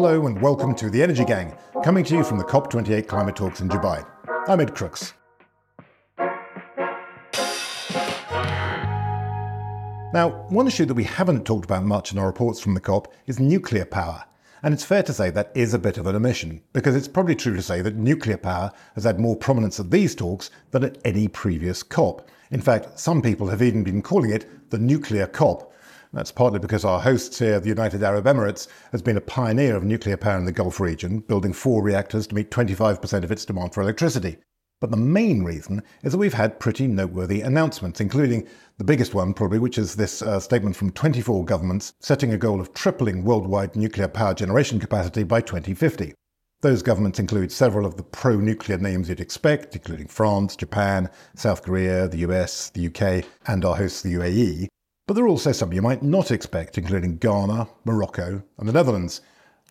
Hello and welcome to the Energy Gang, coming to you from the COP28 climate talks in Dubai. I'm Ed Crooks. Now, one issue that we haven't talked about much in our reports from the COP is nuclear power. And it's fair to say that is a bit of an omission, because it's probably true to say that nuclear power has had more prominence at these talks than at any previous COP. In fact, some people have even been calling it the nuclear COP. That's partly because our host here, the United Arab Emirates, has been a pioneer of nuclear power in the Gulf region, building four reactors to meet 25% of its demand for electricity. But the main reason is that we've had pretty noteworthy announcements, including the biggest one, probably, which is this uh, statement from 24 governments setting a goal of tripling worldwide nuclear power generation capacity by 2050. Those governments include several of the pro nuclear names you'd expect, including France, Japan, South Korea, the US, the UK, and our host, the UAE. But there are also some you might not expect, including Ghana, Morocco, and the Netherlands.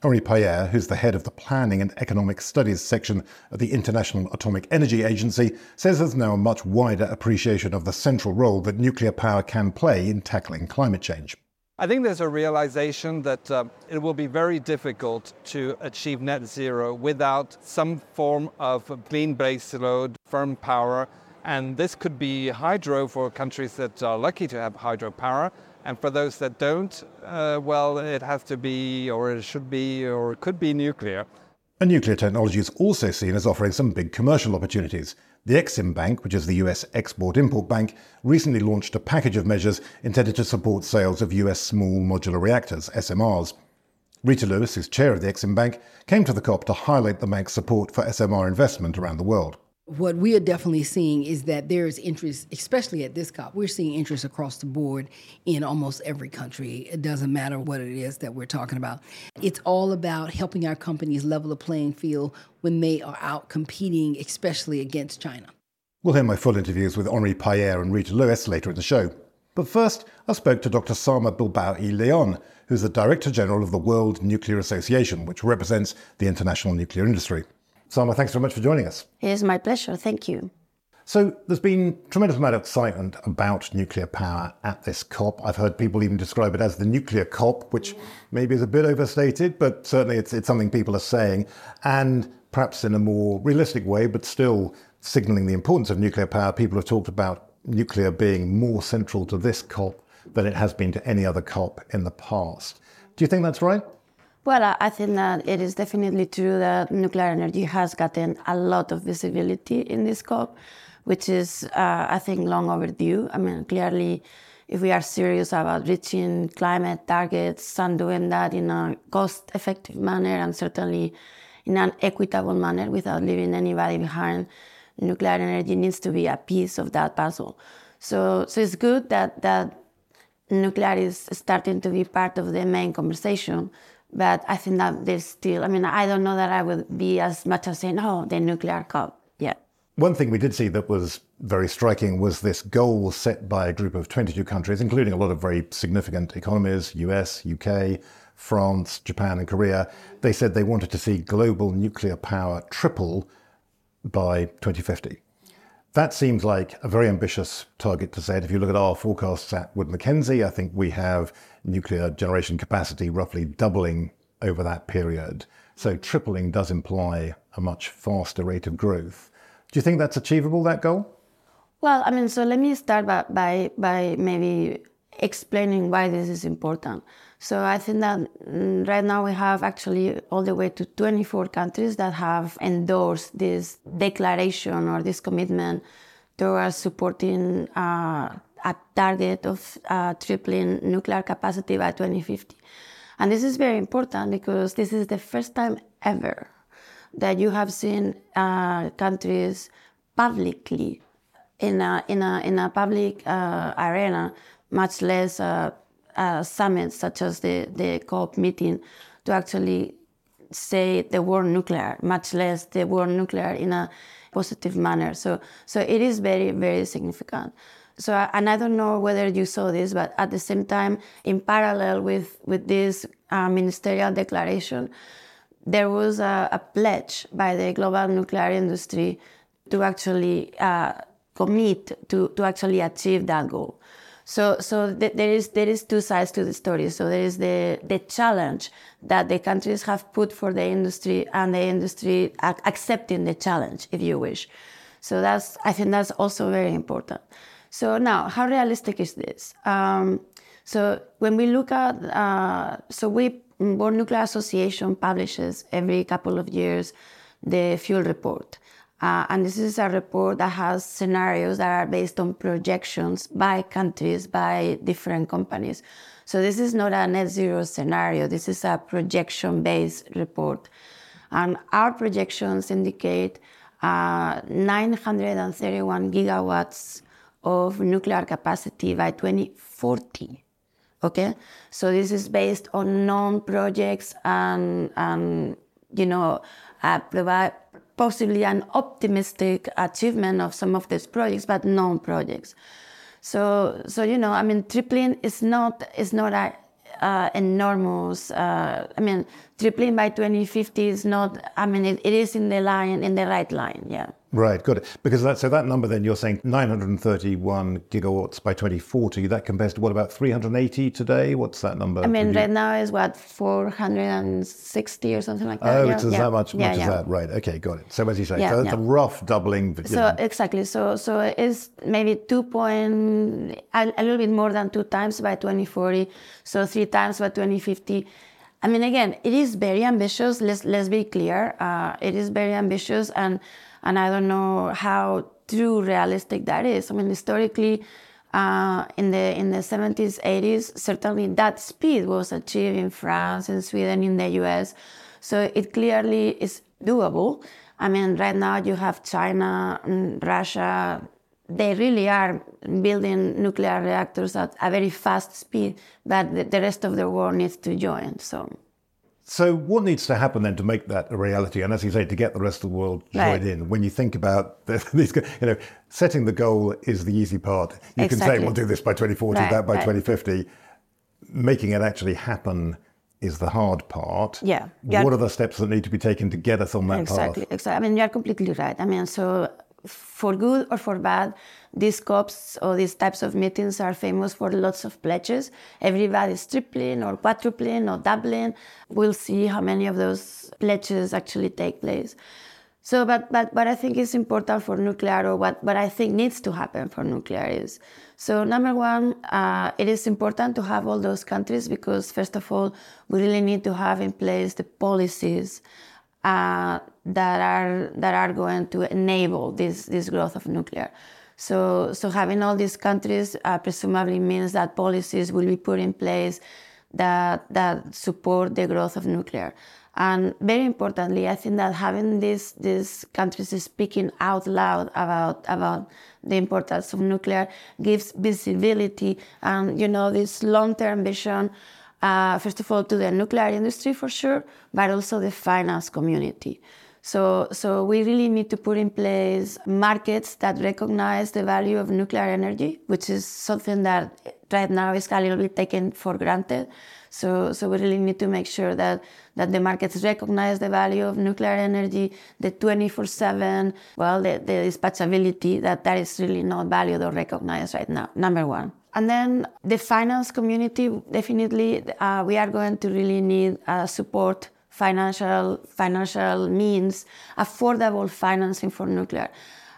Henri Paillere, who's the head of the Planning and Economic Studies section of the International Atomic Energy Agency, says there's now a much wider appreciation of the central role that nuclear power can play in tackling climate change. I think there's a realization that uh, it will be very difficult to achieve net zero without some form of clean baseload, firm power, and this could be hydro for countries that are lucky to have hydropower, and for those that don't, uh, well, it has to be, or it should be, or it could be nuclear. And nuclear technology is also seen as offering some big commercial opportunities. The Ex-Im Bank, which is the US Export Import Bank, recently launched a package of measures intended to support sales of US small modular reactors, SMRs. Reta Lewis, who's chair of the Ex-Im Bank, came to the COP to highlight the bank's support for SMR investment around the world what we are definitely seeing is that there is interest, especially at this COP, we're seeing interest across the board in almost every country. It doesn't matter what it is that we're talking about. It's all about helping our companies level the playing field when they are out competing, especially against China. We'll hear my full interviews with Henri Paillere and Reta Lewis later in the show. But first, I spoke to Dr. Sama Bilbao y Leon, who's the Director General of the World Nuclear Association, which represents the international nuclear industry. Sama, thanks very much for joining us. It is my pleasure. Thank you. So there's been tremendous amount of excitement about nuclear power at this COP. I've heard people even describe it as the nuclear COP, which maybe is a bit overstated, but certainly it's, it's something people are saying, and perhaps in a more realistic way, but still signaling the importance of nuclear power. People have talked about nuclear being more central to this COP than it has been to any other COP in the past. Do you think that's right? Well, I think that it is definitely true that nuclear energy has gotten a lot of visibility in this COP, which is, uh, I think, long overdue. I mean, clearly, if we are serious about reaching climate targets and doing that in a cost effective manner and certainly in an equitable manner without leaving anybody behind, nuclear energy needs to be a piece of that puzzle. So, so it's good that, that nuclear is starting to be part of the main conversation but I think that there's still, I mean, I don't know that I would be as much as saying, oh, the nuclear COP yet. One thing we did see that was very striking was this goal set by a group of 22 countries, including a lot of very significant economies US, UK, France, Japan, and Korea. They said they wanted to see global nuclear power triple by 2050. That seems like a very ambitious target to set. If you look at our forecasts at Wood Mackenzie, I think we have nuclear generation capacity roughly doubling over that period. So tripling does imply a much faster rate of growth. Do you think that's achievable, that goal? Well, I mean, so let me start by, by, by maybe explaining why this is important. So I think that mm, right now we have actually all the way to 24 countries that have endorsed this declaration or this commitment towards supporting uh, a target of uh, tripling nuclear capacity by 2050. And this is very important because this is the first time ever that you have seen uh, countries publicly in a, in a, in a public uh, arena, much less uh, uh, summits such as the, the COP meeting, to actually say the word nuclear, much less the word nuclear in a positive manner. So, so it is very, very significant. So, and I don't know whether you saw this, but at the same time, in parallel with, with this uh, ministerial declaration, there was a, a, pledge by the global nuclear industry to actually uh, commit to, to actually achieve that goal. So, so th- there is there is two sides to the story. So there is the the challenge that the countries have put for the industry, and the industry ac- accepting the challenge, if you wish. So that's I think that's also very important. So now, how realistic is this? Um, so when we look at, uh, so we World Nuclear Association publishes every couple of years the fuel report. Uh, and this is a report that has scenarios that are based on projections by countries, by different companies. So this is not a net zero scenario. This is a projection based report. And our projections indicate uh, 931 gigawatts of nuclear capacity by 2040. Okay, so this is based on known projects and, and you know, uh, provide possibly an optimistic achievement of some of these projects, but known projects. So, so you know, I mean, tripling is not is not a uh, enormous. Uh, I mean, tripling by 2050 is not. I mean, it, it is in the line, in the right line. Yeah. Right, got it. Because that, so that number then you're saying 931 gigawatts by 2040. That compares to what about 380 today? What's that number? I mean, right now is what 460 or something like that. Oh, yeah, it's yeah, that much, yeah, much yeah. as that. Right. Okay, got it. So as you say, so it's a rough doubling. but, So know. exactly. So so it's maybe two point a, a little bit more than two times by 2040. So three times by 2050. I mean, again, it is very ambitious. Let's let's be clear. Uh, it is very ambitious, and and I don't know how true realistic that is. I mean, historically. Uh, in the in the 70s, 80s, certainly that speed was achieved in France, in Sweden, in the US. So it clearly is doable. I mean, right now you have China, and Russia. They really are building nuclear reactors at a very fast speed, but the rest of the world needs to join. So, So what needs to happen then to make that a reality? And as you say, to get the rest of the world joined Right. in. When you think about these, you know, setting the goal is the easy part. You can say we'll do this by 2040, Right, that by right. 2050. Making it actually happen is the hard part. Yeah. What are the steps that need to be taken to get us on that exactly, path? exactly. I mean, you are completely right. I mean, so for good or for bad, these COPs or these types of meetings are famous for lots of pledges. Everybody's tripling or quadrupling or doubling. We'll see how many of those pledges actually take place. So, but, but what I think is important for nuclear, or what, what I think needs to happen for nuclear is so, number one, uh, it is important to have all those countries because, first of all, we really need to have in place the policies uh, that are that are going to enable this this growth of nuclear. So, so having all these countries uh, presumably means that policies will be put in place that that support the growth of nuclear. And very importantly, I think that having these these countries speaking out loud about about the importance of nuclear gives visibility and you know this long-term vision. Uh, first of all, to the nuclear industry for sure, but also the finance community. So, so we really need to put in place markets that recognize the value of nuclear energy, which is something that right now is a little bit taken for granted. So, so we really need to make sure that, that the markets recognize the value of nuclear energy, the 24/7, well, the, the dispatchability that that is really not valued or recognized right now. Number one. And then the finance community, definitely, uh, we are going to really need uh, support financial financial means, affordable financing for nuclear.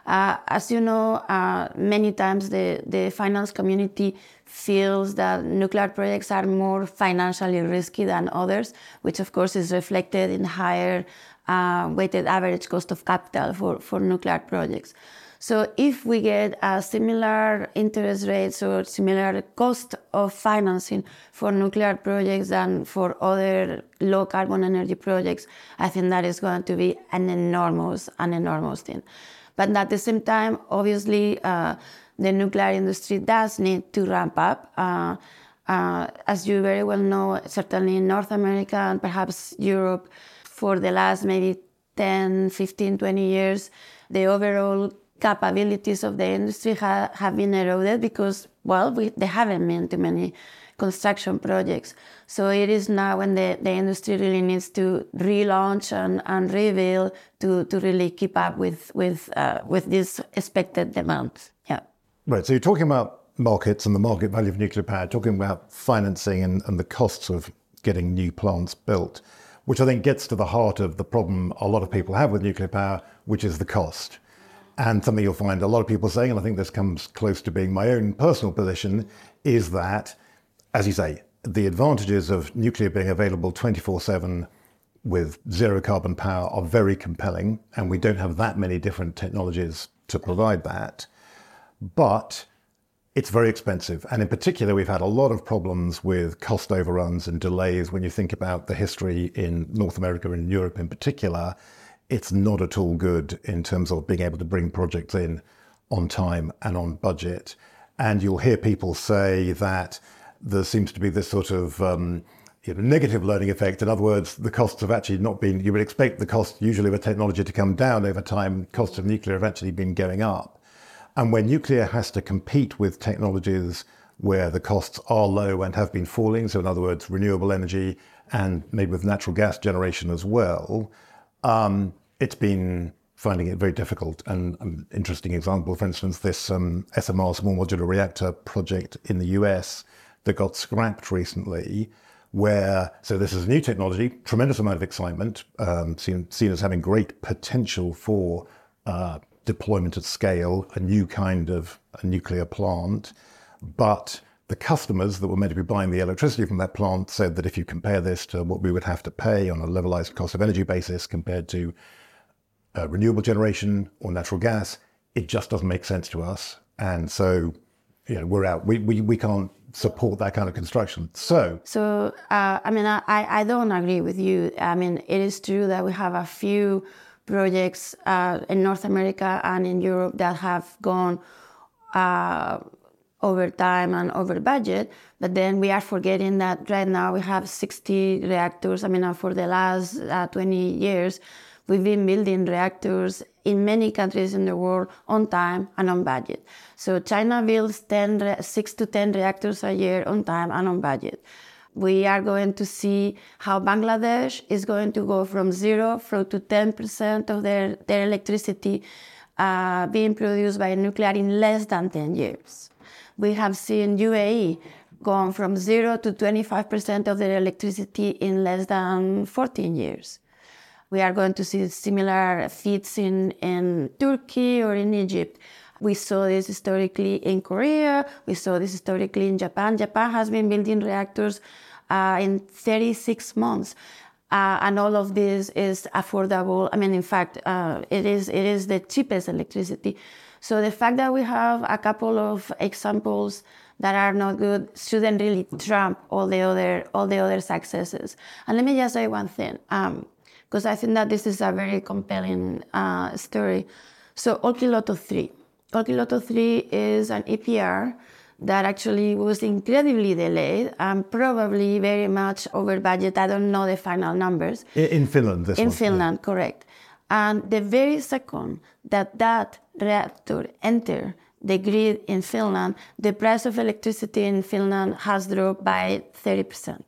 Uh, as you know, uh, many times the, the finance community feels that nuclear projects are more financially risky than others, which of course is reflected in higher uh, weighted average cost of capital for, for nuclear projects. So if we get a similar interest rates or similar cost of financing for nuclear projects than for other low carbon energy projects, I think that is going to be an enormous, an enormous thing. But at the same time, obviously, uh, the nuclear industry does need to ramp up. Uh, uh, as you very well know, certainly in North America and perhaps Europe, for the last maybe 10, 15, 20 years, the overall capabilities of the industry ha- have been eroded because, well, we, there haven't been too many construction projects. So it is now when the, the industry really needs to relaunch and, and rebuild to, to really keep up with, with, uh, with this expected demand. Yeah. Right. So you're talking about markets and the market value of nuclear power, talking about financing and, and the costs of getting new plants built, which I think gets to the heart of the problem a lot of people have with nuclear power, which is the cost. And something you'll find a lot of people saying, and I think this comes close to being my own personal position, is that, as you say, the advantages of nuclear being available 24 7 with zero carbon power are very compelling, and we don't have that many different technologies to provide that. But it's very expensive. And in particular, we've had a lot of problems with cost overruns and delays. When you think about the history in North America and Europe in particular, it's not at all good in terms of being able to bring projects in on time and on budget. And you'll hear people say that there seems to be this sort of um, you know, negative learning effect. In other words, the costs have actually not been, you would expect the cost usually of a technology to come down over time. Costs of nuclear have actually been going up. And when nuclear has to compete with technologies where the costs are low and have been falling, so in other words, renewable energy and maybe with natural gas generation as well, um, it's been finding it very difficult. And an interesting example, for instance, this um, SMR small modular reactor project in the US that got scrapped recently, where, so this is a new technology, tremendous amount of excitement, um, seen, seen as having great potential for uh, deployment at scale, a new kind of a nuclear plant. But the customers that were meant to be buying the electricity from that plant said that if you compare this to what we would have to pay on a levelized cost of energy basis compared to uh, renewable generation or natural gas, it just doesn't make sense to us. And so, you know, we're out. We, we, we can't support that kind of construction. So, so uh, I mean, I, I don't agree with you. I mean, it is true that we have a few projects uh, in North America and in Europe that have gone uh, over time and over budget. But then we are forgetting that right now we have 60 reactors. I mean, uh, for the last uh, 20 years, we've been building reactors in many countries in the world on time and on budget. So China builds 10, 6 to 10 reactors a year on time and on budget. We are going to see how Bangladesh is going to go from zero to 10% of their, their electricity uh, being produced by nuclear in less than 10 years. We have seen UAE gone from zero to 25% of their electricity in less than 14 years. We are going to see similar feats in, in Turkey or in Egypt. We saw this historically in Korea. We saw this historically in Japan. Japan has been building reactors uh, in 36 months. Uh, and all of this is affordable. I mean, in fact, uh, it is it is the cheapest electricity. So the fact that we have a couple of examples that are not good shouldn't really trump all the other all the other successes. And let me just say one thing, because um, I think that this is a very compelling uh, story. So Olkiluoto 3. Olkiluoto 3 is an EPR that actually was incredibly delayed and probably very much over budget. I don't know the final numbers. In Finland, this In one, Finland, yeah. correct. And the very second that that reactor entered the grid in Finland, the price of electricity in Finland has dropped by 30%.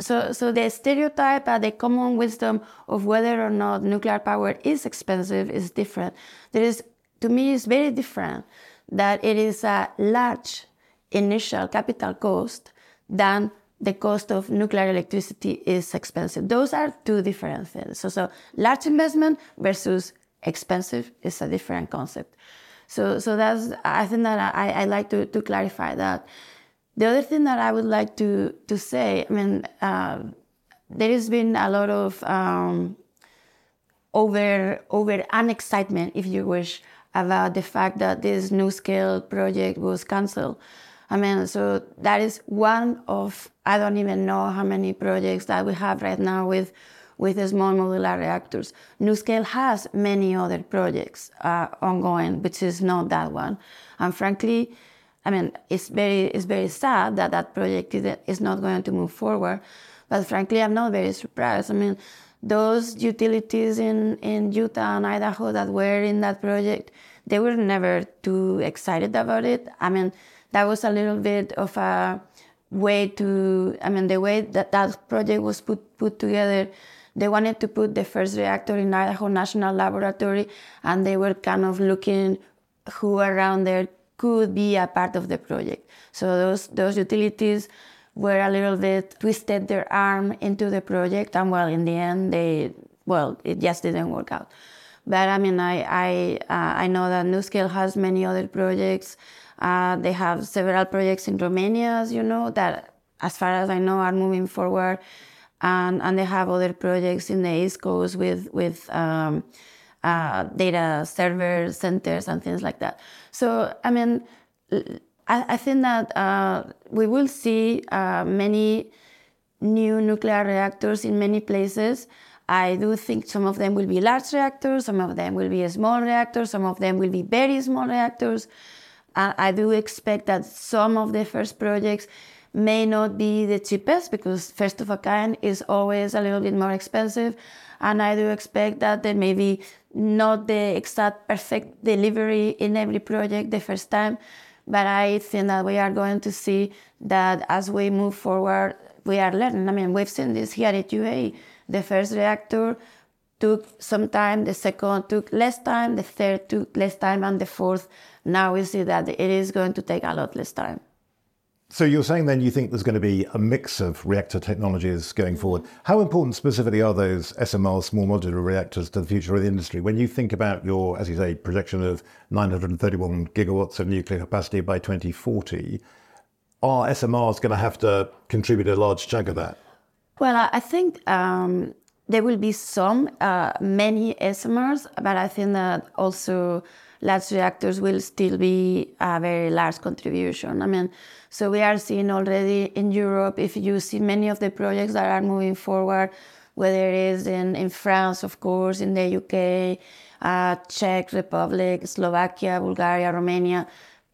So, so the stereotype and the common wisdom of whether or not nuclear power is expensive is different. There is to me it's very different that it is a large initial capital cost than the cost of nuclear electricity is expensive. Those are two different things. So, so large investment versus expensive is a different concept. So, so that's I think that I, I like to, to clarify that. The other thing that I would like to to say, I mean, uh, there has been a lot of um, over over unexcitement, if you wish, about the fact that this NuScale project was canceled. I mean, so that is one of I don't even know how many projects that we have right now with with small modular reactors. NuScale has many other projects uh, ongoing, which is not that one. And frankly, I mean, it's very it's very sad that that project is not going to move forward. But frankly, I'm not very surprised. I mean, those utilities in, in Utah and Idaho that were in that project, they were never too excited about it. I mean, that was a little bit of a way to, I mean, the way that that project was put, put together, they wanted to put the first reactor in Idaho National Laboratory, and they were kind of looking who around there could be a part of the project. So those those utilities were a little bit twisted their arm into the project, and well, in the end, they well, it just didn't work out. But I mean, I I uh, I know that NuScale has many other projects. Uh, they have several projects in Romania, as you know, that, as far as I know, are moving forward, and and they have other projects in the East Coast with with um, uh, data server centers and things like that. So I mean, I, I think that uh, we will see uh, many new nuclear reactors in many places. I do think some of them will be large reactors, some of them will be small reactors, some of them will be very small reactors. I do expect that some of the first projects may not be the cheapest because first of a kind is always a little bit more expensive. And I do expect that there may be not the exact perfect delivery in every project the first time. But I think that we are going to see that as we move forward, we are learning. I mean, we've seen this here at UAE the first reactor took some time, the second took less time, the third took less time, and the fourth, now we see that it is going to take a lot less time. So you're saying then you think there's going to be a mix of reactor technologies going forward. How important specifically are those SMR small modular reactors to the future of the industry? When you think about your, as you say, projection of 931 gigawatts of nuclear capacity by 2040, are SMRs going to have to contribute a large chunk of that? Well, I think um, there will be some, uh, many SMRs, but I think that also large reactors will still be a very large contribution. I mean, so we are seeing already in Europe, if you see many of the projects that are moving forward, whether it is in, in France, of course, in the UK, uh, Czech Republic, Slovakia, Bulgaria, Romania,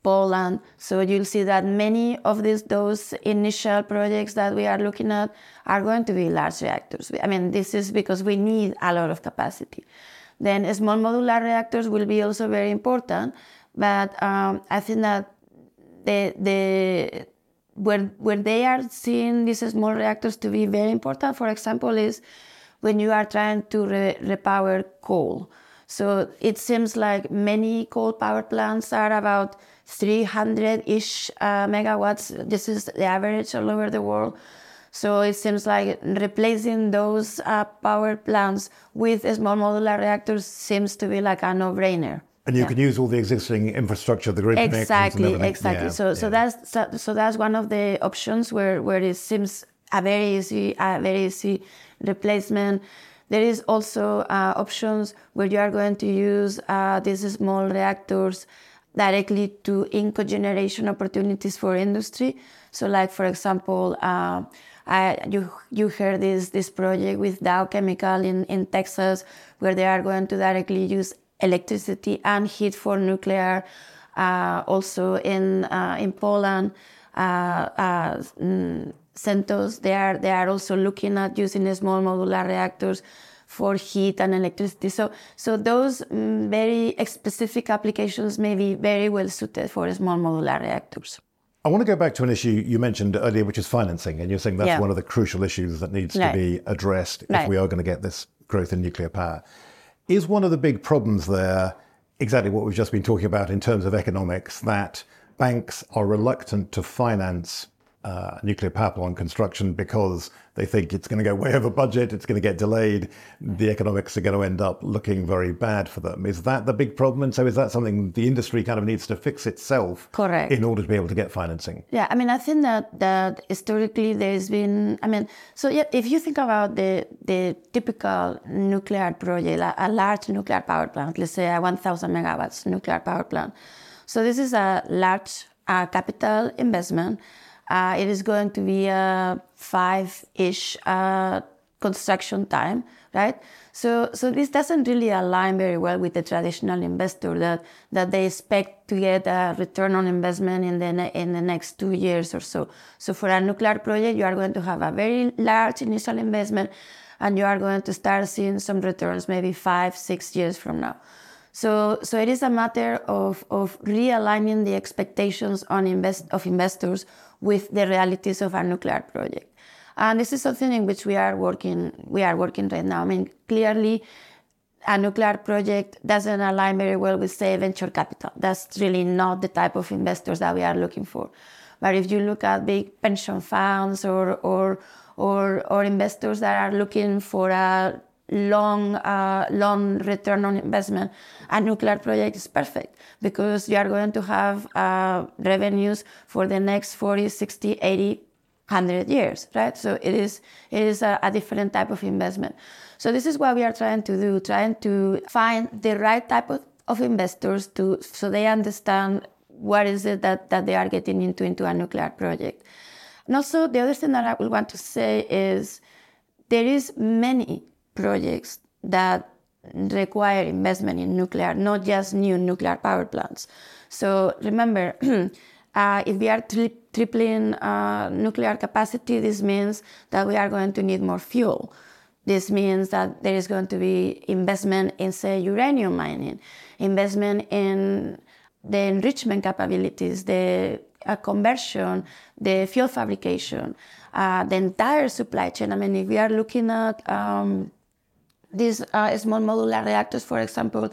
Poland. So you'll see that many of these those initial projects that we are looking at are going to be large reactors. I mean, this is because we need a lot of capacity. Then small modular reactors will be also very important, but um, I think that the the where where they are seeing these small reactors to be very important, for example, is when you are trying to re- repower coal. So it seems like many coal power plants are about 300-ish uh, megawatts. This is the average all over the world. So it seems like replacing those uh, power plants with small modular reactors seems to be like a no-brainer. And you yeah. can use all the existing infrastructure, the grid exactly, exactly. Yeah, so, yeah. so that's so, so, that's one of the options where where it seems a very easy, a very easy replacement. There is also uh, options where you are going to use uh, these small reactors directly to income generation opportunities for industry. So, like for example, uh, I, you you heard this this project with Dow Chemical in, in Texas, where they are going to directly use electricity and heat for nuclear. Uh, also in uh, in Poland, uh, uh, mm, Synthos they are they are also looking at using small modular reactors for heat and electricity. So, so those mm, very specific applications may be very well suited for small modular reactors. I want to go back to an issue you mentioned earlier, which is financing, and you're saying that's yeah. one of the crucial issues that needs right. to be addressed right. if we are going to get this growth in nuclear power. Is one of the big problems there exactly what we've just been talking about in terms of economics that banks are reluctant to finance uh, nuclear power plant construction because they think it's going to go way over budget, it's going to get delayed, the economics are going to end up looking very bad for them. Is that the big problem? And so is that something the industry kind of needs to fix itself Correct. in order to be able to get financing? Yeah, I mean, I think that, that historically there's been, I mean, so yeah, if you think about the, the typical nuclear project, a large nuclear power plant, let's say a 1,000 megawatts nuclear power plant. So this is a large uh, capital investment uh, it is going to be a five-ish uh, construction time, right? So, so this doesn't really align very well with the traditional investor that, that they expect to get a return on investment in the, in the next two years or so. So for a nuclear project, you are going to have a very large initial investment and you are going to start seeing some returns maybe five, six years from now. So, so it is a matter of, of realigning the expectations on invest, of investors with the realities of our nuclear project. And this is something in which we are working, we are working right now. I mean, clearly, a nuclear project doesn't align very well with, say, venture capital. That's really not the type of investors that we are looking for. But if you look at big pension funds or, or, or, or investors that are looking for a long, uh, long return on investment, a nuclear project is perfect because you are going to have uh, revenues for the next 40, 60, 80, 100 years, right? So it is, it is a, a different type of investment. So this is what we are trying to do, trying to find the right type of, of investors to, so they understand what is it that, that they are getting into into a nuclear project. And also the other thing that I would want to say is there is many projects that require investment in nuclear, not just new nuclear power plants. So remember, uh, if we are tri- tripling uh, nuclear capacity, this means that we are going to need more fuel. This means that there is going to be investment in, say, uranium mining, investment in the enrichment capabilities, the uh, conversion, the fuel fabrication, uh, the entire supply chain. I mean, if we are looking at um, these uh, small modular reactors, for example,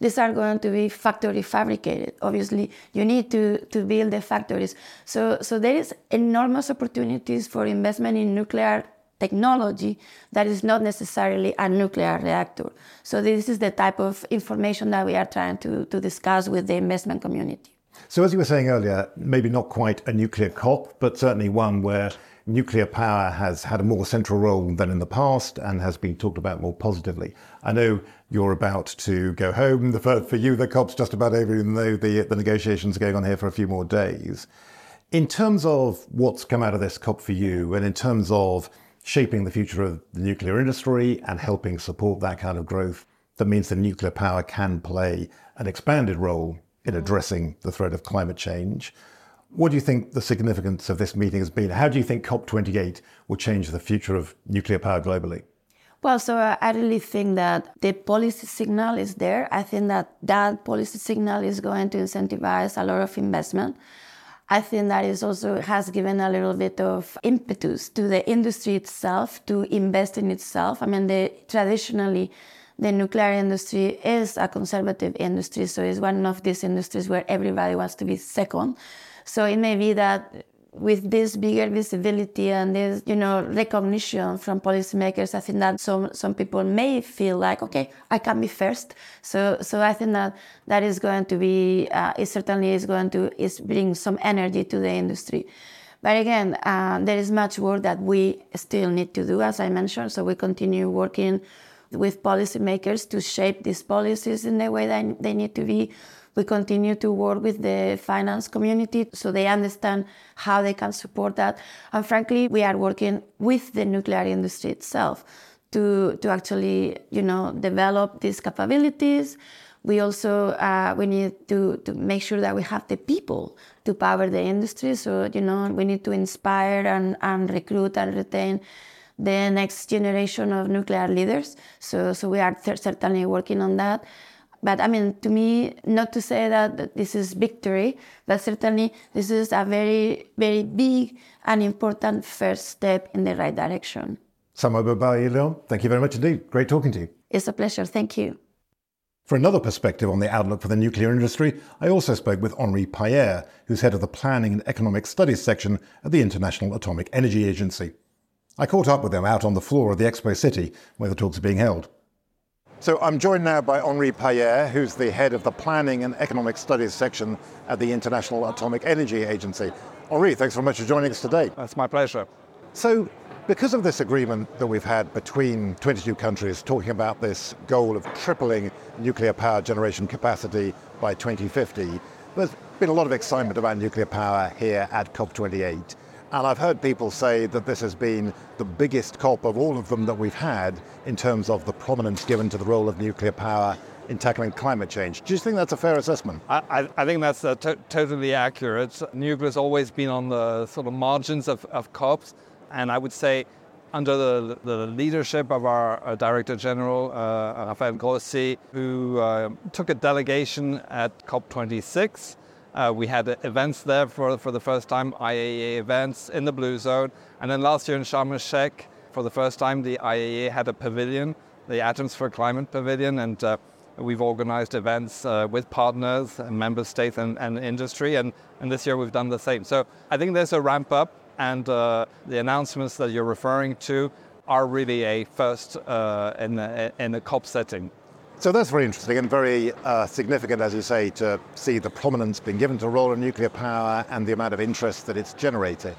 these are going to be factory fabricated. Obviously, you need to, to build the factories. So, so there is enormous opportunities for investment in nuclear technology that is not necessarily a nuclear reactor. So this is the type of information that we are trying to, to discuss with the investment community. So as you were saying earlier, maybe not quite a nuclear COP, but certainly one where nuclear power has had a more central role than in the past and has been talked about more positively. I know you're about to go home. For, for you, the COP's just about over, even though the, the negotiations are going on here for a few more days. In terms of what's come out of this COP for you, and in terms of shaping the future of the nuclear industry and helping support that kind of growth, that means that nuclear power can play an expanded role in addressing the threat of climate change. What do you think the significance of this meeting has been? How do you think COP28 will change the future of nuclear power globally? Well, so I really think that the policy signal is there. I think that that policy signal is going to incentivize a lot of investment. I think that is also has given a little bit of impetus to the industry itself to invest in itself. I mean, the, traditionally, the nuclear industry is a conservative industry, so it's one of these industries where everybody wants to be second. So it may be that with this bigger visibility and this, you know, recognition from policymakers, I think that some some people may feel like, okay, I can be first. So so I think that that is going to be, uh, it certainly is going to is bring some energy to the industry. But again, uh, there is much work that we still need to do, as I mentioned. So we continue working with policymakers to shape these policies in the way that they need to be we continue to work with the finance community so they understand how they can support that. And frankly, we are working with the nuclear industry itself to, to actually, you know, develop these capabilities. We also uh, we need to, to make sure that we have the people to power the industry. So you know we need to inspire and, and recruit and retain the next generation of nuclear leaders. So so we are certainly working on that. But I mean, to me, not to say that this is victory, but certainly this is a very, very big and important first step in the right direction. Sama Bilbao, thank you very much indeed. Great talking to you. It's a pleasure. Thank you. For another perspective on the outlook for the nuclear industry, I also spoke with Henri Paillere, who's head of the Planning and Economic Studies section at the International Atomic Energy Agency. I caught up with him out on the floor of the Expo City, where the talks are being held. So I'm joined now by Henri Paillere, who's the head of the Planning and Economic Studies section at the International Atomic Energy Agency. Henri, thanks very much for joining us today. That's my pleasure. So, because of this agreement that we've had between 22 countries talking about this goal of tripling nuclear power generation capacity by 2050, there's been a lot of excitement about nuclear power here at COP28. And I've heard people say that this has been the biggest COP of all of them that we've had in terms of the prominence given to the role of nuclear power in tackling climate change. Do you think that's a fair assessment? I, I think that's uh, to- totally accurate. Nuclear has always been on the sort of margins of, of COPs, and I would say under the, the leadership of our, our Director General, uh, Rafael Grossi, who uh, took a delegation at COP26 uh, we had events there for, for the first time, IAEA events in the Blue Zone. And then last year in Sharm el Sheikh, for the first time, the IAEA had a pavilion the Atoms for Climate Pavilion, and uh, we've organized events uh, with partners and member states and, and industry, and, and this year we've done the same. So I think there's a ramp up, and uh, the announcements that you're referring to are really a first uh, in, a, in a COP setting. So that's very interesting and very uh, significant, as you say, to see the prominence being given to role in nuclear power and the amount of interest that it's generating.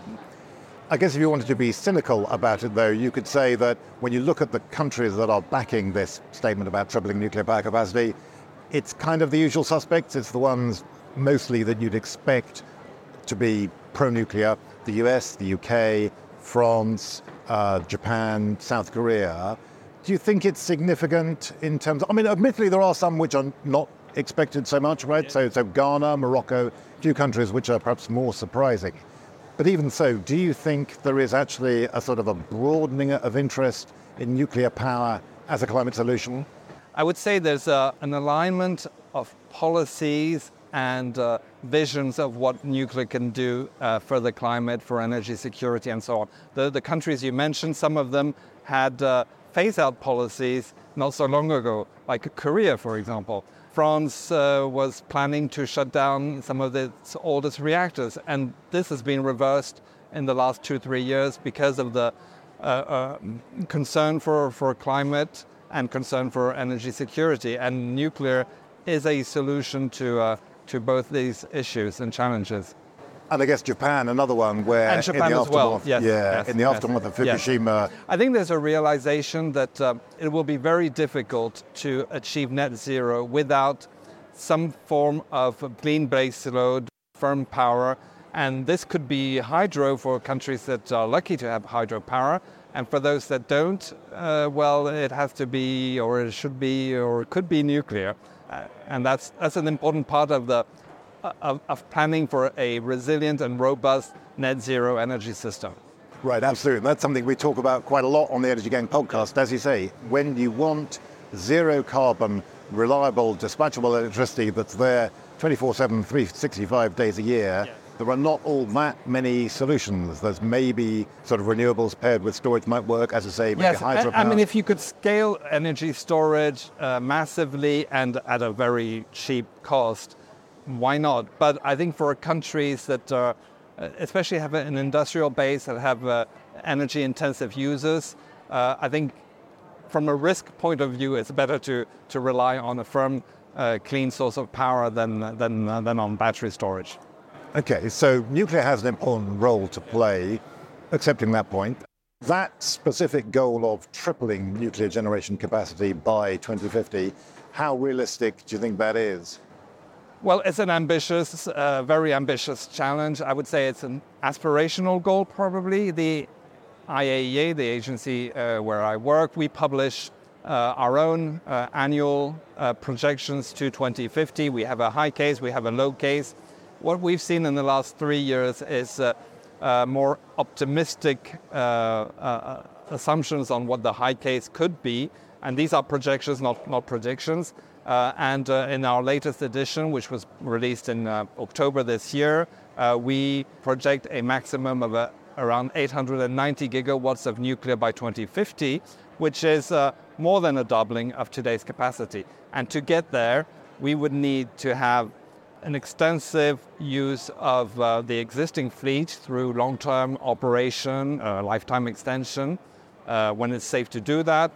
I guess if you wanted to be cynical about it, though, you could say that when you look at the countries that are backing this statement about tripling nuclear power capacity, it's kind of the usual suspects. It's the ones mostly that you'd expect to be pro nuclear the US, the UK, France, uh, Japan, South Korea. Do you think it's significant in terms of, I mean, admittedly, there are some which are not expected so much, right? Yeah. So, so Ghana, Morocco, a few countries which are perhaps more surprising. But even so, do you think there is actually a sort of a broadening of interest in nuclear power as a climate solution? I would say there's a, an alignment of policies and uh, visions of what nuclear can do uh, for the climate, for energy security, and so on. The, the countries you mentioned, some of them had uh, phase out policies not so long ago, like Korea, for example. France uh, was planning to shut down some of its oldest reactors, and this has been reversed in the last two, three years because of the uh, uh, concern for, for climate and concern for energy security. And nuclear is a solution to, uh, to both these issues and challenges. And I guess Japan, another one where and Japan as well. Yes, yeah, yes, in the aftermath yes, of Fukushima. I think there's a realization that uh, it will be very difficult to achieve net zero without some form of clean base load, firm power, and this could be hydro for countries that are lucky to have hydropower. And for those that don't, uh, well, it has to be, or it should be, or it could be nuclear. Uh, and that's, that's an important part of the of, of planning for a resilient and robust net zero energy system. Right, absolutely. That's something we talk about quite a lot on the Energy Gang podcast. As you say, when you want zero carbon, reliable, dispatchable electricity that's there 24 7, 365 days a year, yeah. there are not all that many solutions. There's maybe sort of renewables paired with storage might work, as I say, maybe yes, hydropower. I mean, if you could scale energy storage uh, massively and at a very cheap cost, why not? But I think for countries that uh, especially have an industrial base that have uh, energy intensive users, uh, I think from a risk point of view, it's better to, to rely on a firm, uh, clean source of power than, than, than on battery storage. Okay, so nuclear has an important role to play, accepting that point. That specific goal of tripling nuclear generation capacity by 2050, how realistic do you think that is? Well, it's an ambitious, uh, very ambitious challenge. I would say it's an aspirational goal, probably. The IAEA, the agency uh, where I work, we publish uh, our own uh, annual uh, projections to 2050. We have a high case, we have a low case. What we've seen in the last three years is uh, more optimistic assumptions on what the high case could be. And these are projections, not, not predictions. Uh, and uh, in our latest edition, which was released in uh, October this year, uh, we project a maximum of uh, around 890 gigawatts of nuclear by 2050, which is uh, more than a doubling of today's capacity. And to get there, we would need to have an extensive use of the existing fleet through long term operation, lifetime extension, when it's safe to do that,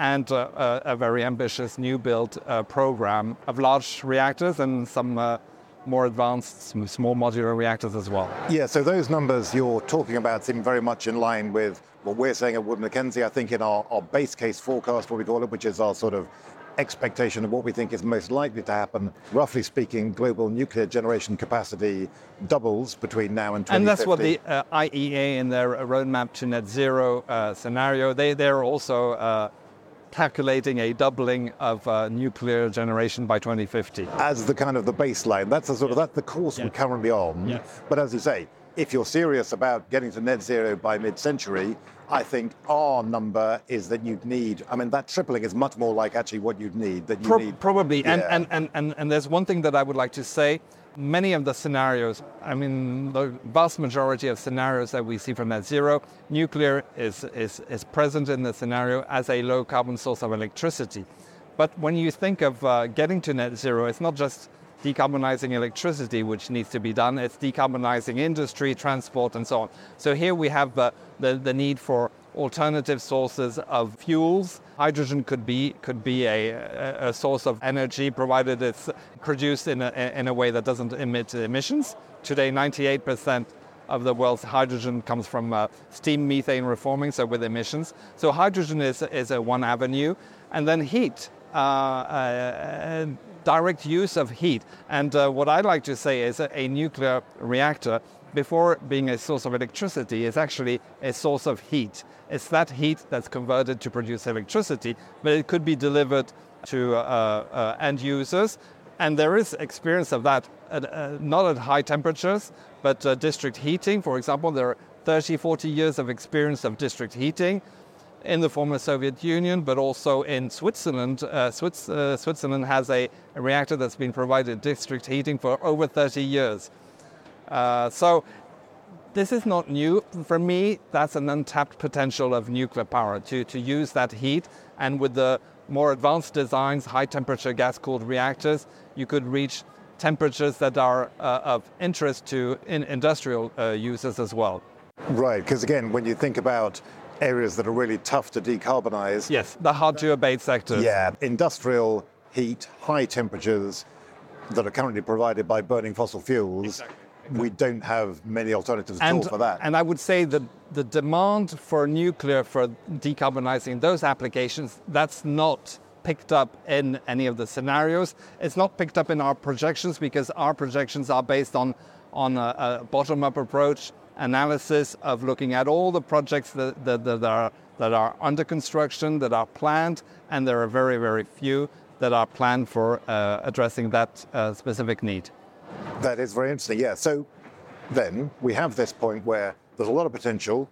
and uh, a, a, very ambitious new build uh, program of large reactors and some uh, more advanced small modular reactors as well. Yeah, so those numbers you're talking about seem very much in line with what we're saying at Wood Mackenzie. I think in our, our base case forecast, what we call it, which is our sort of expectation of what we think is most likely to happen. Roughly speaking, global nuclear generation capacity doubles between now and 2050. And that's what the uh, IEA in their roadmap to net zero uh, scenario, they, they're also uh, calculating a doubling of uh, nuclear generation by 2050. As the kind of the baseline, that's the sort of that's the course yes. we're currently on. Yes. But as you say, if you're serious about getting to net zero by mid-century, I think our number is that you'd need. I mean, that tripling is much more like actually what you'd need. That you Pro- need probably. Yeah. And, and, and and and there's one thing that I would like to say. Many of the scenarios, I mean, the vast majority of scenarios that we see from net zero, nuclear is, is, is present in the scenario as a low carbon source of electricity. But when you think of uh, getting to net zero, it's not just decarbonizing electricity, which needs to be done, it's decarbonizing industry, transport, and so on. So here we have uh, the, the need for alternative sources of fuels. Hydrogen could be could be a, a, source of energy provided it's produced in a, in a way that doesn't emit emissions. Today, 98% of the world's hydrogen comes from uh, steam methane reforming, so with emissions. So hydrogen is, is a one avenue, and then heat. Uh, uh, direct use of heat. And uh, what I like to say is a nuclear reactor before being a source of electricity, is actually a source of heat. It's that heat that's converted to produce electricity, but it could be delivered to uh, uh, end users. And there is experience of that, at, uh, not at high temperatures, but uh, district heating. For example, there are 30, 40 years of experience of district heating in the former Soviet Union, but also in Switzerland. Uh, Swiss, uh, Switzerland has a, a, reactor that's been provided district heating for over 30 years. Uh, so this is not new. For me, that's an untapped potential of nuclear power to, to use that heat. And with the more advanced designs, high temperature gas cooled reactors, you could reach temperatures that are uh, of interest to in industrial uh, users as well. Right, because again, when you think about areas that are really tough to decarbonize. Yes, the hard to abate sectors. Yeah, industrial heat, high temperatures that are currently provided by burning fossil fuels. Exactly we don't have many alternatives and, at all for that. And I would say that the demand for nuclear for decarbonizing those applications, that's not picked up in any of the scenarios. It's not picked up in our projections because our projections are based on, on a, a bottom-up approach analysis of looking at all the projects that, that, that, are, that are under construction, that are planned, and there are very, very few that are planned for uh, addressing that uh, specific need. That is very interesting, yeah. So then we have this point where there's a lot of potential,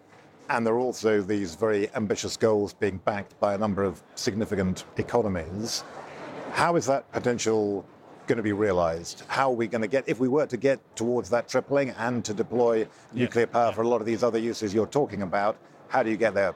and there are also these very ambitious goals being backed by a number of significant economies. How is that potential going to be realized? How are we going to get, if we were to get towards that tripling and to deploy nuclear power for a lot of these other uses you're talking about, how do you get there?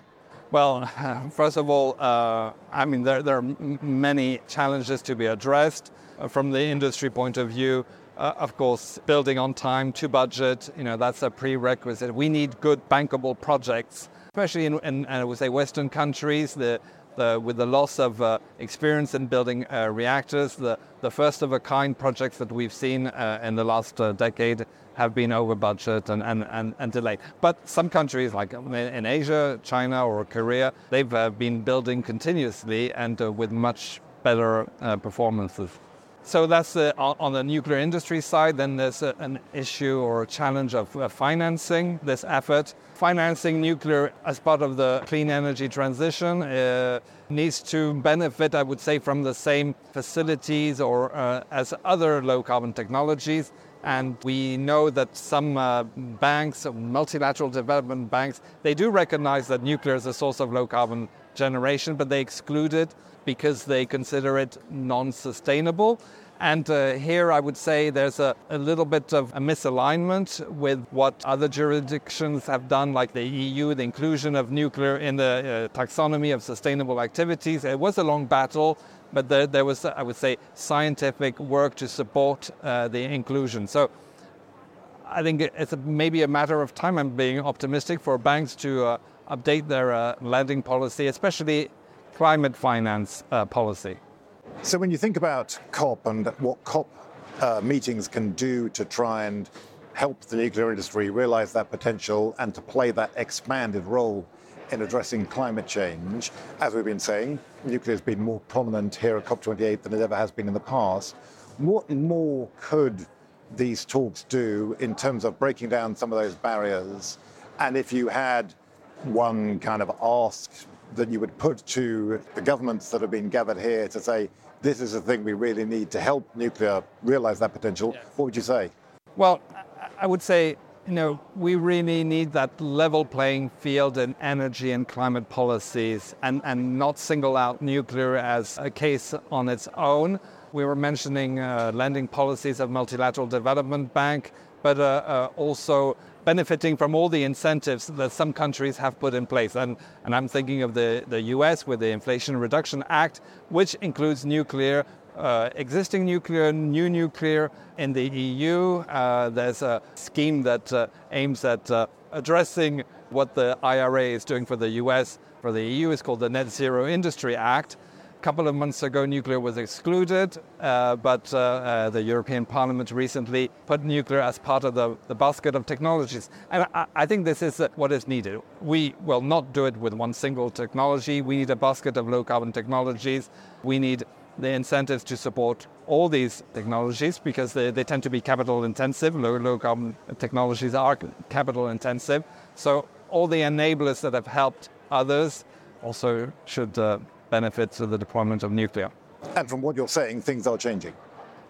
Well, first of all, uh, I mean, there, there, are many challenges to be addressed. Uh, from the industry point of view, uh, of course, building on time to budget, you know, that's a prerequisite. We need good bankable projects, especially in, in I would say, Western countries. The, the, with the loss of uh, experience in building uh, reactors, the, the first of a kind projects that we've seen uh, in the last uh, decade have been over budget and, and, and, and, delayed. But some countries, like in Asia, China, or Korea, they've uh, been building continuously and with much better performances. So that's uh, on the nuclear industry side. Then there's a, an issue or challenge of uh, financing this effort. Financing nuclear as part of the clean energy transition uh, needs to benefit, I would say, from the same facilities or uh, as other low carbon technologies. And we know that some uh, banks, multilateral development banks, they do recognize that nuclear is a source of low carbon generation, but they exclude it because they consider it non sustainable. And uh, here I would say there's a, a, little bit of a misalignment with what other jurisdictions have done, like the EU, the inclusion of nuclear in the uh, taxonomy of sustainable activities. It was a long battle, but there, there was, I would say, scientific work to support uh, the inclusion. So I think it's a, maybe a matter of time. I'm being optimistic for banks to uh, update their uh, lending policy, especially climate finance uh, policy. So, when you think about COP and what COP uh, meetings can do to try and help the nuclear industry realize that potential and to play that expanded role in addressing climate change, as we've been saying, nuclear has been more prominent here at COP28 than it ever has been in the past. What more could these talks do in terms of breaking down some of those barriers? And if you had one kind of ask that you would put to the governments that have been gathered here to say, this is the thing we really need to help nuclear realize that potential, yes. what would you say? Well, I would say, you know, we really need that level playing field in energy and climate policies and, and not single out nuclear as a case on its own. We were mentioning uh, lending policies of Multilateral Development Bank, but uh, uh, also benefiting from all the incentives that some countries have put in place. And, and I'm thinking of the, the US with the Inflation Reduction Act, which includes nuclear, uh, existing nuclear, new nuclear in the EU. Uh, there's a scheme that uh, aims at uh, addressing what the IRA is doing for the US. For the EU, it's called the Net Zero Industry Act. Couple of months ago, nuclear was excluded, uh, but uh, uh, the European Parliament recently put nuclear as part of the, the basket of technologies. And I, I, think this is uh, what is needed. We will not do it with one single technology. We need a basket of low carbon technologies. We need the incentives to support all these technologies because they, they tend to be capital intensive. Low, low carbon technologies are capital intensive. So all the enablers that have helped others also should uh, benefit to the deployment of nuclear. And from what you're saying, things are changing.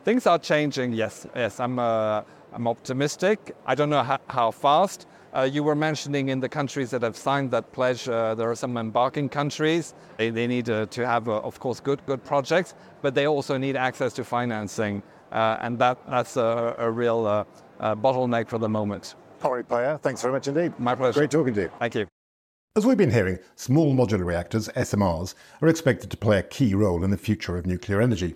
Things are changing. Yes, yes. I'm uh, I'm optimistic. I don't know how, how fast. Uh, you were mentioning in the countries that have signed that pledge, uh, there are some embarking countries. They, they need uh, to have, uh, of course, good good projects, but they also need access to financing, uh, and that that's a, a real uh, bottleneck for the moment. Henri Paillere, thanks very much indeed. My pleasure. Great talking to you. Thank you. As we've been hearing, small modular reactors, SMRs, are expected to play a key role in the future of nuclear energy.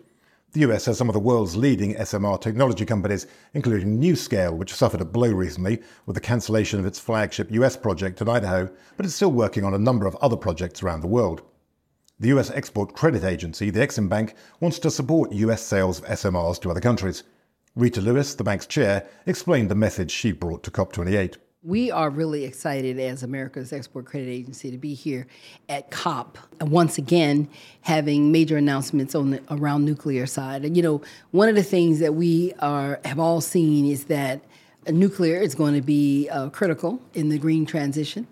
The US has some of the world's leading SMR technology companies, including NuScale, which suffered a blow recently with the cancellation of its flagship US project in Idaho, but is still working on a number of other projects around the world. The US Export Credit Agency, the Exim Bank, wants to support US sales of SMRs to other countries. Reta Lewis, the bank's chair, explained the message she brought to COP28. We are really excited as America's Export Credit Agency to be here at COP once again, having major announcements on the, around nuclear side. And you know, one of the things that we are have all seen is that nuclear is going to be uh, critical in the green transition.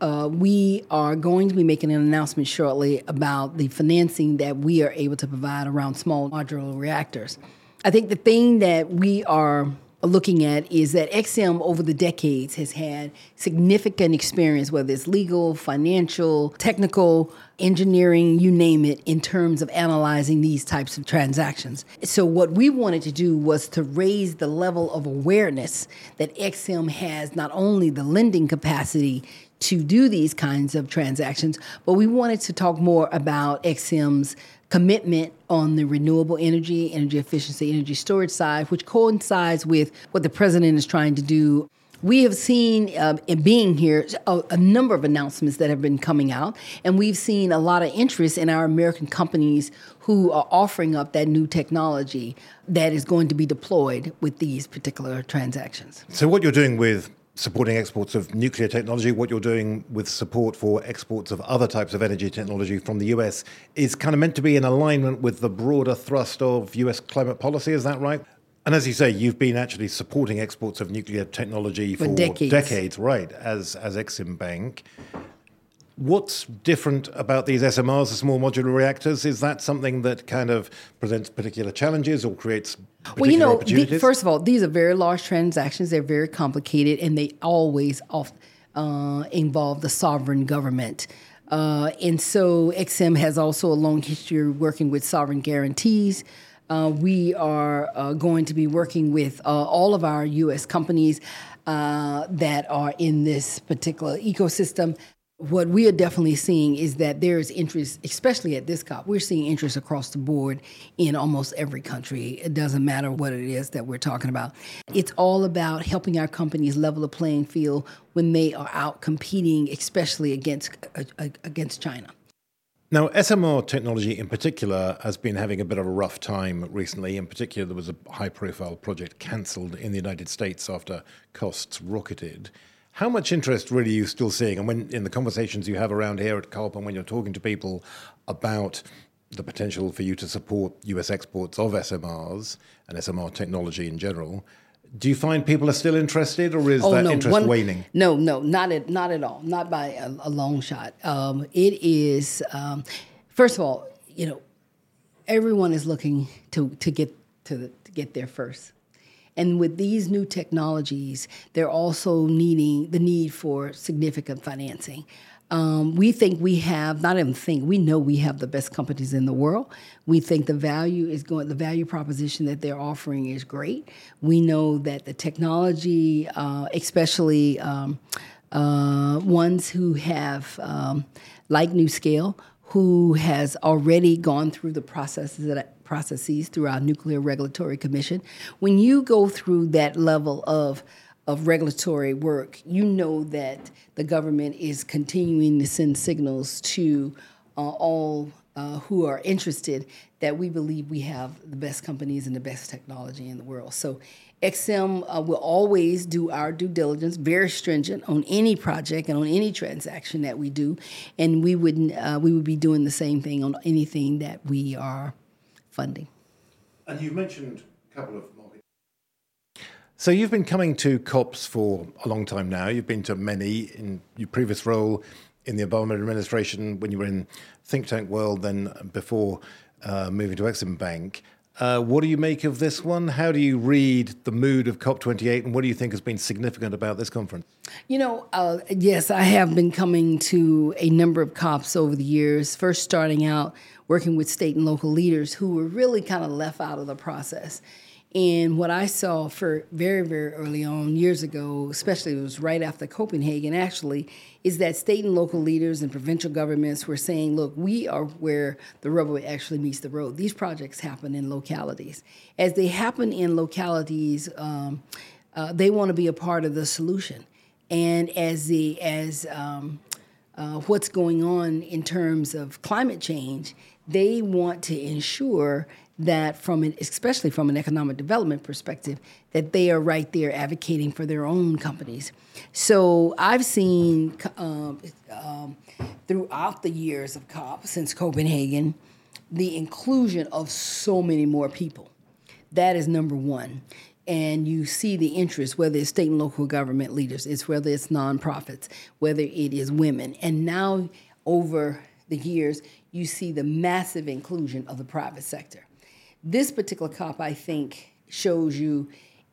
Uh, we are going to be making an announcement shortly about the financing that we are able to provide around small modular reactors. I think the thing that we are looking at is that Exim over the decades has had significant experience, whether it's legal, financial, technical, engineering, you name it, in terms of analyzing these types of transactions. So, what we wanted to do was to raise the level of awareness that Exim has not only the lending capacity to do these kinds of transactions, but we wanted to talk more about Exim's commitment on the renewable energy, energy efficiency, energy storage side, which coincides with what the president is trying to do. We have seen, uh, in being here, a, a, number of announcements that have been coming out, and we've seen a lot of interest in our American companies who are offering up that new technology that is going to be deployed with these particular transactions. So, what you're doing with supporting exports of nuclear technology, what you're doing with support for exports of other types of energy technology from the US is kind of meant to be in alignment with the broader thrust of US climate policy. Is that right? And as you say, you've been actually supporting exports of nuclear technology for, for decades. decades, right, as, as Exim Bank. What's different about these SMRs, the small modular reactors? Is that something that kind of presents particular challenges or creates well, you know, the, first of all, these are very large transactions. They're very complicated, and they always off, uh, involve the sovereign government. Uh, and so, Exim has also a long history working with sovereign guarantees. Uh, we are uh, going to be working with uh, all of our U.S. companies uh, that are in this particular ecosystem. What we are definitely seeing is that there is interest, especially at this COP. We're seeing interest across the board in almost every country. It doesn't matter what it is that we're talking about. It's all about helping our companies level the playing field when they are out competing, especially against uh, uh against China. Now, SMR technology in particular has been having a bit of a rough time recently. In particular, there was a high profile project cancelled in the United States after costs rocketed. How much interest really are you still seeing? And when in the conversations you have around here at COP and when you're talking to people about the potential for you to support US exports of SMRs and SMR technology in general, do you find people are still interested, or is oh, that no. interest One, waning? No, no, not at not at all, not by a, a long shot. Um, it is um, first of all, you know, everyone is looking to to get to, the, to get there first. And with these new technologies, they're also needing the need for significant financing. Um, we think we have, not even think, we know we have the best companies in the world. We think the value is going, the value proposition that they're offering is great. We know that the technology, uh, especially um, uh, ones who have, um, like NuScale, who has already gone through the processes that, processes through our Nuclear Regulatory Commission. When you go through that level of of regulatory work, you know that the government is continuing to send signals to uh, all uh, who are interested that we believe we have the best companies and the best technology in the world. So Exim uh, will always do our due diligence, very stringent on any project and on any transaction that we do, and we would uh, we would be doing the same thing on anything that we are funding. And you've mentioned a couple of so you've been coming to COPs for a long time now. You've been to many in your previous role in the Obama administration when you were in think tank world, then before uh, moving to Exim Bank. Uh, what do you make of this one? How do you read the mood of COP28, and what do you think has been significant about this conference? You know, uh, yes, I have been coming to a number of COPs over the years. First, starting out working with state and local leaders who were really kind of left out of the process. And what I saw for very, very early on, years ago, especially it was right after Copenhagen actually, is that state and local leaders and provincial governments were saying, look, we are where the rubber actually meets the road. These projects happen in localities. As they happen in localities, um, uh, they want to be a part of the solution. And as the as um, uh, what's going on in terms of climate change, they want to ensure that from an, especially from an economic development perspective, that they are right there advocating for their own companies. So I've seen um, um, throughout the years of COP since Copenhagen, the inclusion of so many more people. That is number one. And you see the interest, whether it's state and local government leaders, it's whether it's nonprofits, whether it is women. And now over the years, you see the massive inclusion of the private sector. This particular COP, I think, shows you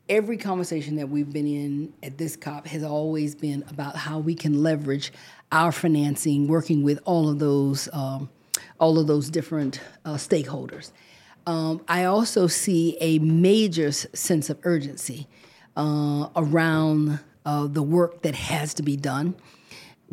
every conversation that we've been in at this COP has always been about how we can leverage our financing, working with all of those, um, all of those different uh, stakeholders. Um, I also see a major sense of urgency uh, around uh, the work that has to be done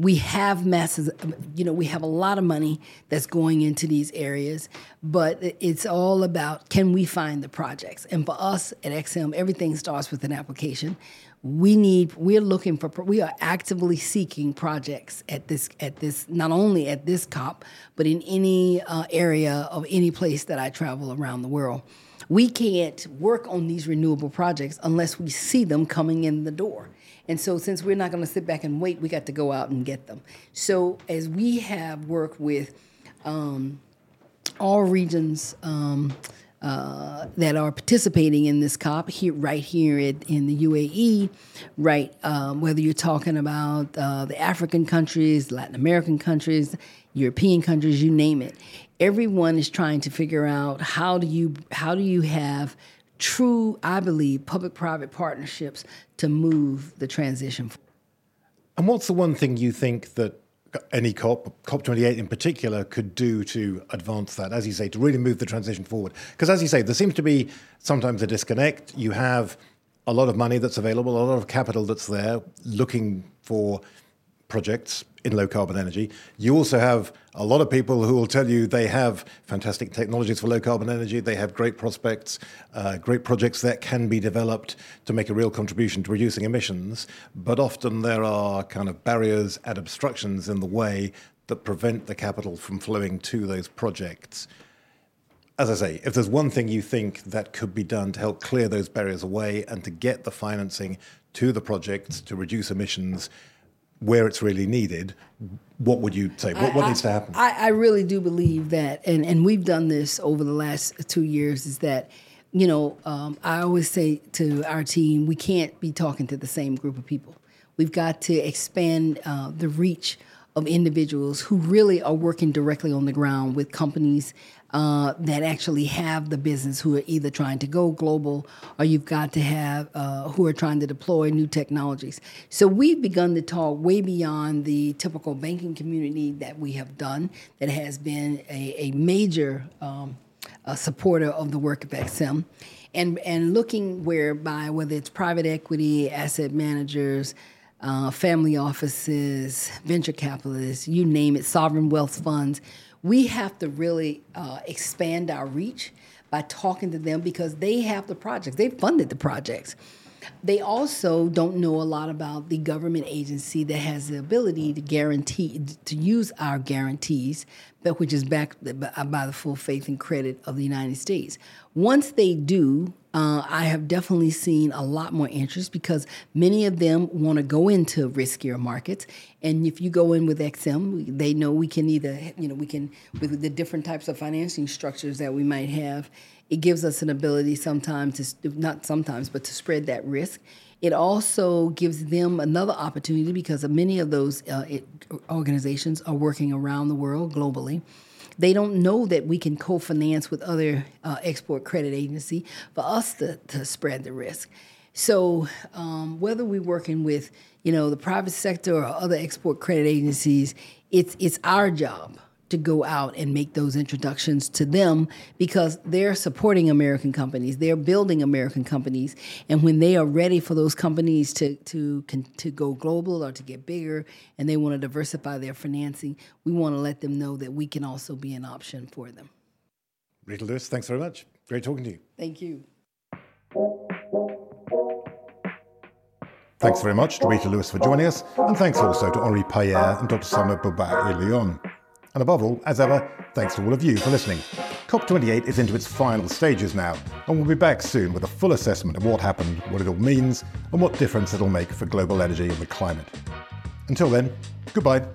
we have masses, you know, we have a lot of money that's going into these areas, but it's all about can we find the projects? And for us at Exim, everything starts with an application. We need, we're looking for, we are actively seeking projects at this, at this, not only at this COP, but in any uh, area of any place that I travel around the world. We can't work on these renewable projects unless we see them coming in the door. And so, since we're not going to sit back and wait, we got to go out and get them. So, as we have worked with um, all regions um, uh, that are participating in this COP here, right here in, in the UAE, right? Um, whether you're talking about uh, the African countries, Latin American countries, European countries, you name it. Everyone is trying to figure out how do you how do you have true, I believe, public private partnerships to move the transition. And what's the one thing you think that any COP, COP28 in particular, could do to advance that, as you say, to really move the transition forward? Because as you say, there seems to be sometimes a disconnect. You have a lot of money that's available, a lot of capital that's there looking for projects in low carbon energy. You also have a lot of people who will tell you they have fantastic technologies for low carbon energy, they have great prospects, uh, great projects that can be developed to make a real contribution to reducing emissions, but often there are kind of barriers and obstructions in the way that prevent the capital from flowing to those projects. As I say, if there's one thing you think that could be done to help clear those barriers away and to get the financing to the projects to reduce emissions, where it's really needed, what would you say? What, what I, needs to happen? I, I, really do believe that, and, and we've done this over the last two years, is that, you know, um, I always say to our team, we can't be talking to the same group of people. We've got to expand uh, the reach of individuals who really are working directly on the ground with companies uh, that actually have the business who are either trying to go global or you've got to have uh, who are trying to deploy new technologies. So we've begun to talk way beyond the typical banking community that we have done, that has been a, a major um, a supporter of the work of Exim. And, and looking whereby whether it's private equity, asset managers, uh, family offices, venture capitalists, you name it, sovereign wealth funds, we have to really uh, expand our reach by talking to them because they have the projects. They funded the projects. They also don't know a lot about the government agency that has the ability to guarantee to use our guarantees, but which is backed by the full faith and credit of the United States. Once they do, uh, I have definitely seen a lot more interest because many of them want to go into riskier markets. And if you go in with Exim, they know we can either, you know, we can, with the different types of financing structures that we might have, it gives us an ability sometimes to, not sometimes, but to spread that risk. It also gives them another opportunity because many of those uh, it, organizations are working around the world globally they don't know that we can co-finance with other uh, export credit agency for us to, to spread the risk. So um, whether we're working with you know the private sector or other export credit agencies, it's it's our job to go out and make those introductions to them because they're supporting American companies, they're building American companies, and when they are ready for those companies to to to go global or to get bigger, and they want to diversify their financing, we want to let them know that we can also be an option for them. Reta Lewis, thanks very much. Great talking to you. Thank you. Thanks very much to Reta Lewis for joining us, and thanks also to Henri Paillere and Dr. Sama Bilbao y Leon. And above all, as ever, thanks to all of you for listening. COP28 is into its final stages now, and we'll be back soon with a full assessment of what happened, what it all means, and what difference it'll make for global energy and the climate. Until then, goodbye.